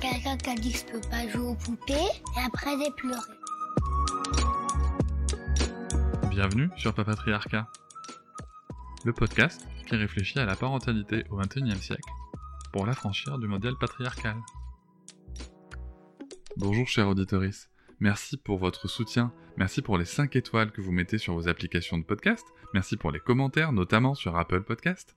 Quelqu'un qui a dit que je peux pas jouer aux poupées et après j'ai pleuré. Bienvenue sur Papatriarcat, le podcast qui réfléchit à la parentalité au XXIe siècle pour l'affranchir du modèle patriarcal. Bonjour chers auditoris, merci pour votre soutien, merci pour les 5 étoiles que vous mettez sur vos applications de podcast, merci pour les commentaires, notamment sur Apple Podcast.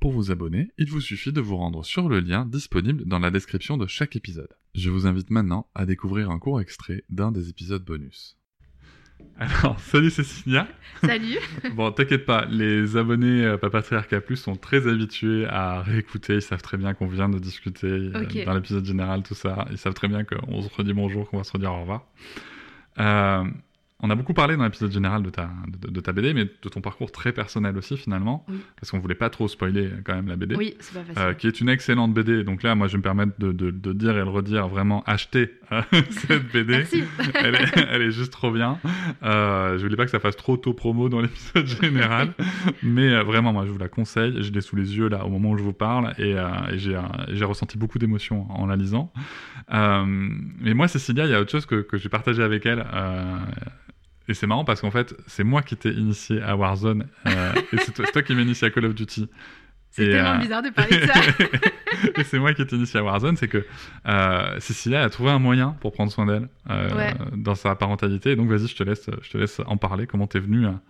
Pour vous abonner, il vous suffit de vous rendre sur le lien disponible dans la description de chaque épisode. Je vous invite maintenant à découvrir un court extrait d'un des épisodes bonus. Alors, salut Cécilia. Salut. bon, t'inquiète pas, les abonnés euh, Papatriarca Plus sont très habitués à réécouter. Ils savent très bien qu'on vient de discuter euh, dans l'épisode général, tout ça. Ils savent très bien qu'on se redit bonjour, qu'on va se redire au revoir. Euh, on a beaucoup parlé dans l'épisode général de ta, de, ta BD, mais de ton parcours très personnel aussi finalement, parce qu'on voulait pas trop spoiler quand même la BD. Oui, c'est pas facile. Euh, qui est une excellente BD. Donc là, moi, je vais me permettre de, de dire et le redire, vraiment acheter euh, cette BD. Merci. elle, est, elle, est, juste trop bien. Euh, je voulais pas que ça fasse trop tôt promo dans l'épisode général, mais euh, vraiment, moi, je vous la conseille. Je l'ai sous les yeux là au moment où je vous parle et, et j'ai ressenti beaucoup d'émotions en la lisant. mais moi, Cécilia, il y a autre chose que, que j'ai partagé avec elle et c'est marrant parce qu'en fait, c'est moi qui t'ai initié à Warzone euh, et c'est toi, qui m'as initié à Call of Duty. C'est tellement euh, bizarre de parler de ça. et c'est moi qui t'ai initié à Warzone, c'est que euh, Cécilia a trouvé un moyen pour prendre soin d'elle euh, dans sa parentalité. donc vas-y, je te laisse, je te laisse en parler. Comment t'es venue à,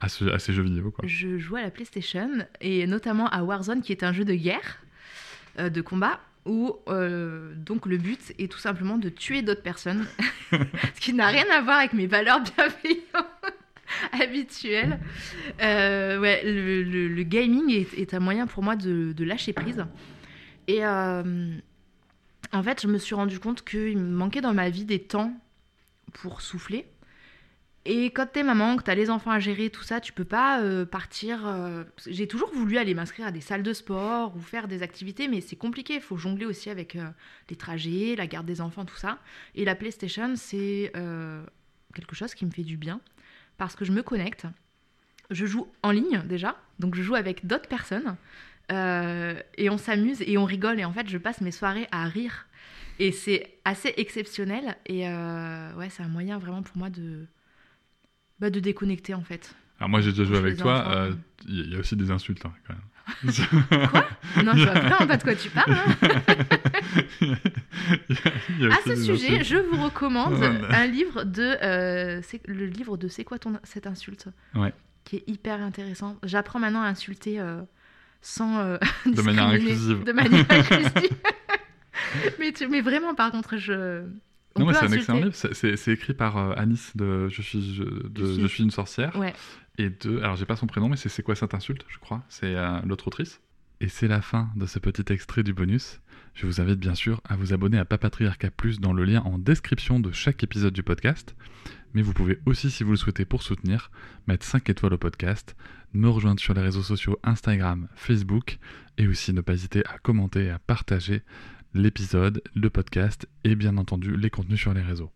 à, ces jeux vidéo quoi. Je jouais à la PlayStation et notamment à Warzone, qui est un jeu de guerre, de combat où euh, donc le but est tout simplement de tuer d'autres personnes, ce qui n'a rien à voir avec mes valeurs bienveillantes habituelles. Euh, ouais, le, gaming est, un moyen pour moi de, lâcher prise. Et euh, en fait, je me suis rendu compte qu'il me manquait dans ma vie des temps pour souffler. Et quand t'es maman, que t'as les enfants à gérer, tout ça, tu peux pas euh, partir. Euh, j'ai toujours voulu aller m'inscrire à des salles de sport ou faire des activités, mais c'est compliqué. Il faut jongler aussi avec euh, les trajets, la garde des enfants, tout ça. Et la PlayStation, c'est quelque chose qui me fait du bien parce que je me connecte. Je joue en ligne déjà, donc je joue avec d'autres personnes et on s'amuse et on rigole. Et en fait, je passe mes soirées à rire. Et c'est assez exceptionnel. Et ouais, c'est un moyen vraiment pour moi de bah, de déconnecter en fait. Alors moi j'ai déjà joué avec toi, euh, il y a aussi des insultes hein, quand même. quoi? Non, je vois vraiment pas de quoi tu parles. Hein. à ce sujet, je vous recommande un livre de euh, le livre de C'est quoi ton cette insulte? Ouais. qui est hyper intéressant. J'apprends maintenant à insulter euh, sans de manière inclusive. De manière inclusive. mais, mais vraiment, par contre, je non, mais c'est un excellent livre. C'est écrit par euh, Anis de Je suis, de, je suis une sorcière. Ouais. Et de. Alors, j'ai pas son prénom, mais c'est quoi cette insulte, je crois C'est euh, l'autre autrice. Et c'est la fin de ce petit extrait du bonus. Je vous invite bien sûr à vous abonner à Papatriarca Plus dans le lien en description de chaque épisode du podcast. Mais vous pouvez aussi, si vous le souhaitez pour soutenir, mettre 5 étoiles au podcast, me rejoindre sur les réseaux sociaux Instagram, Facebook, et aussi ne pas hésiter à commenter et à partager l'épisode, le podcast et bien entendu les contenus sur les réseaux.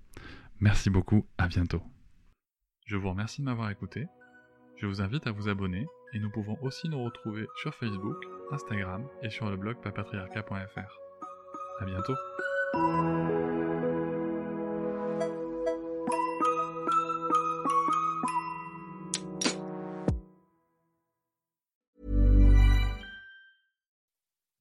Merci beaucoup, à bientôt. Je vous remercie de m'avoir écouté. Je vous invite à vous abonner et nous pouvons aussi nous retrouver sur Facebook, Instagram et sur le blog papatriarca.fr. À bientôt.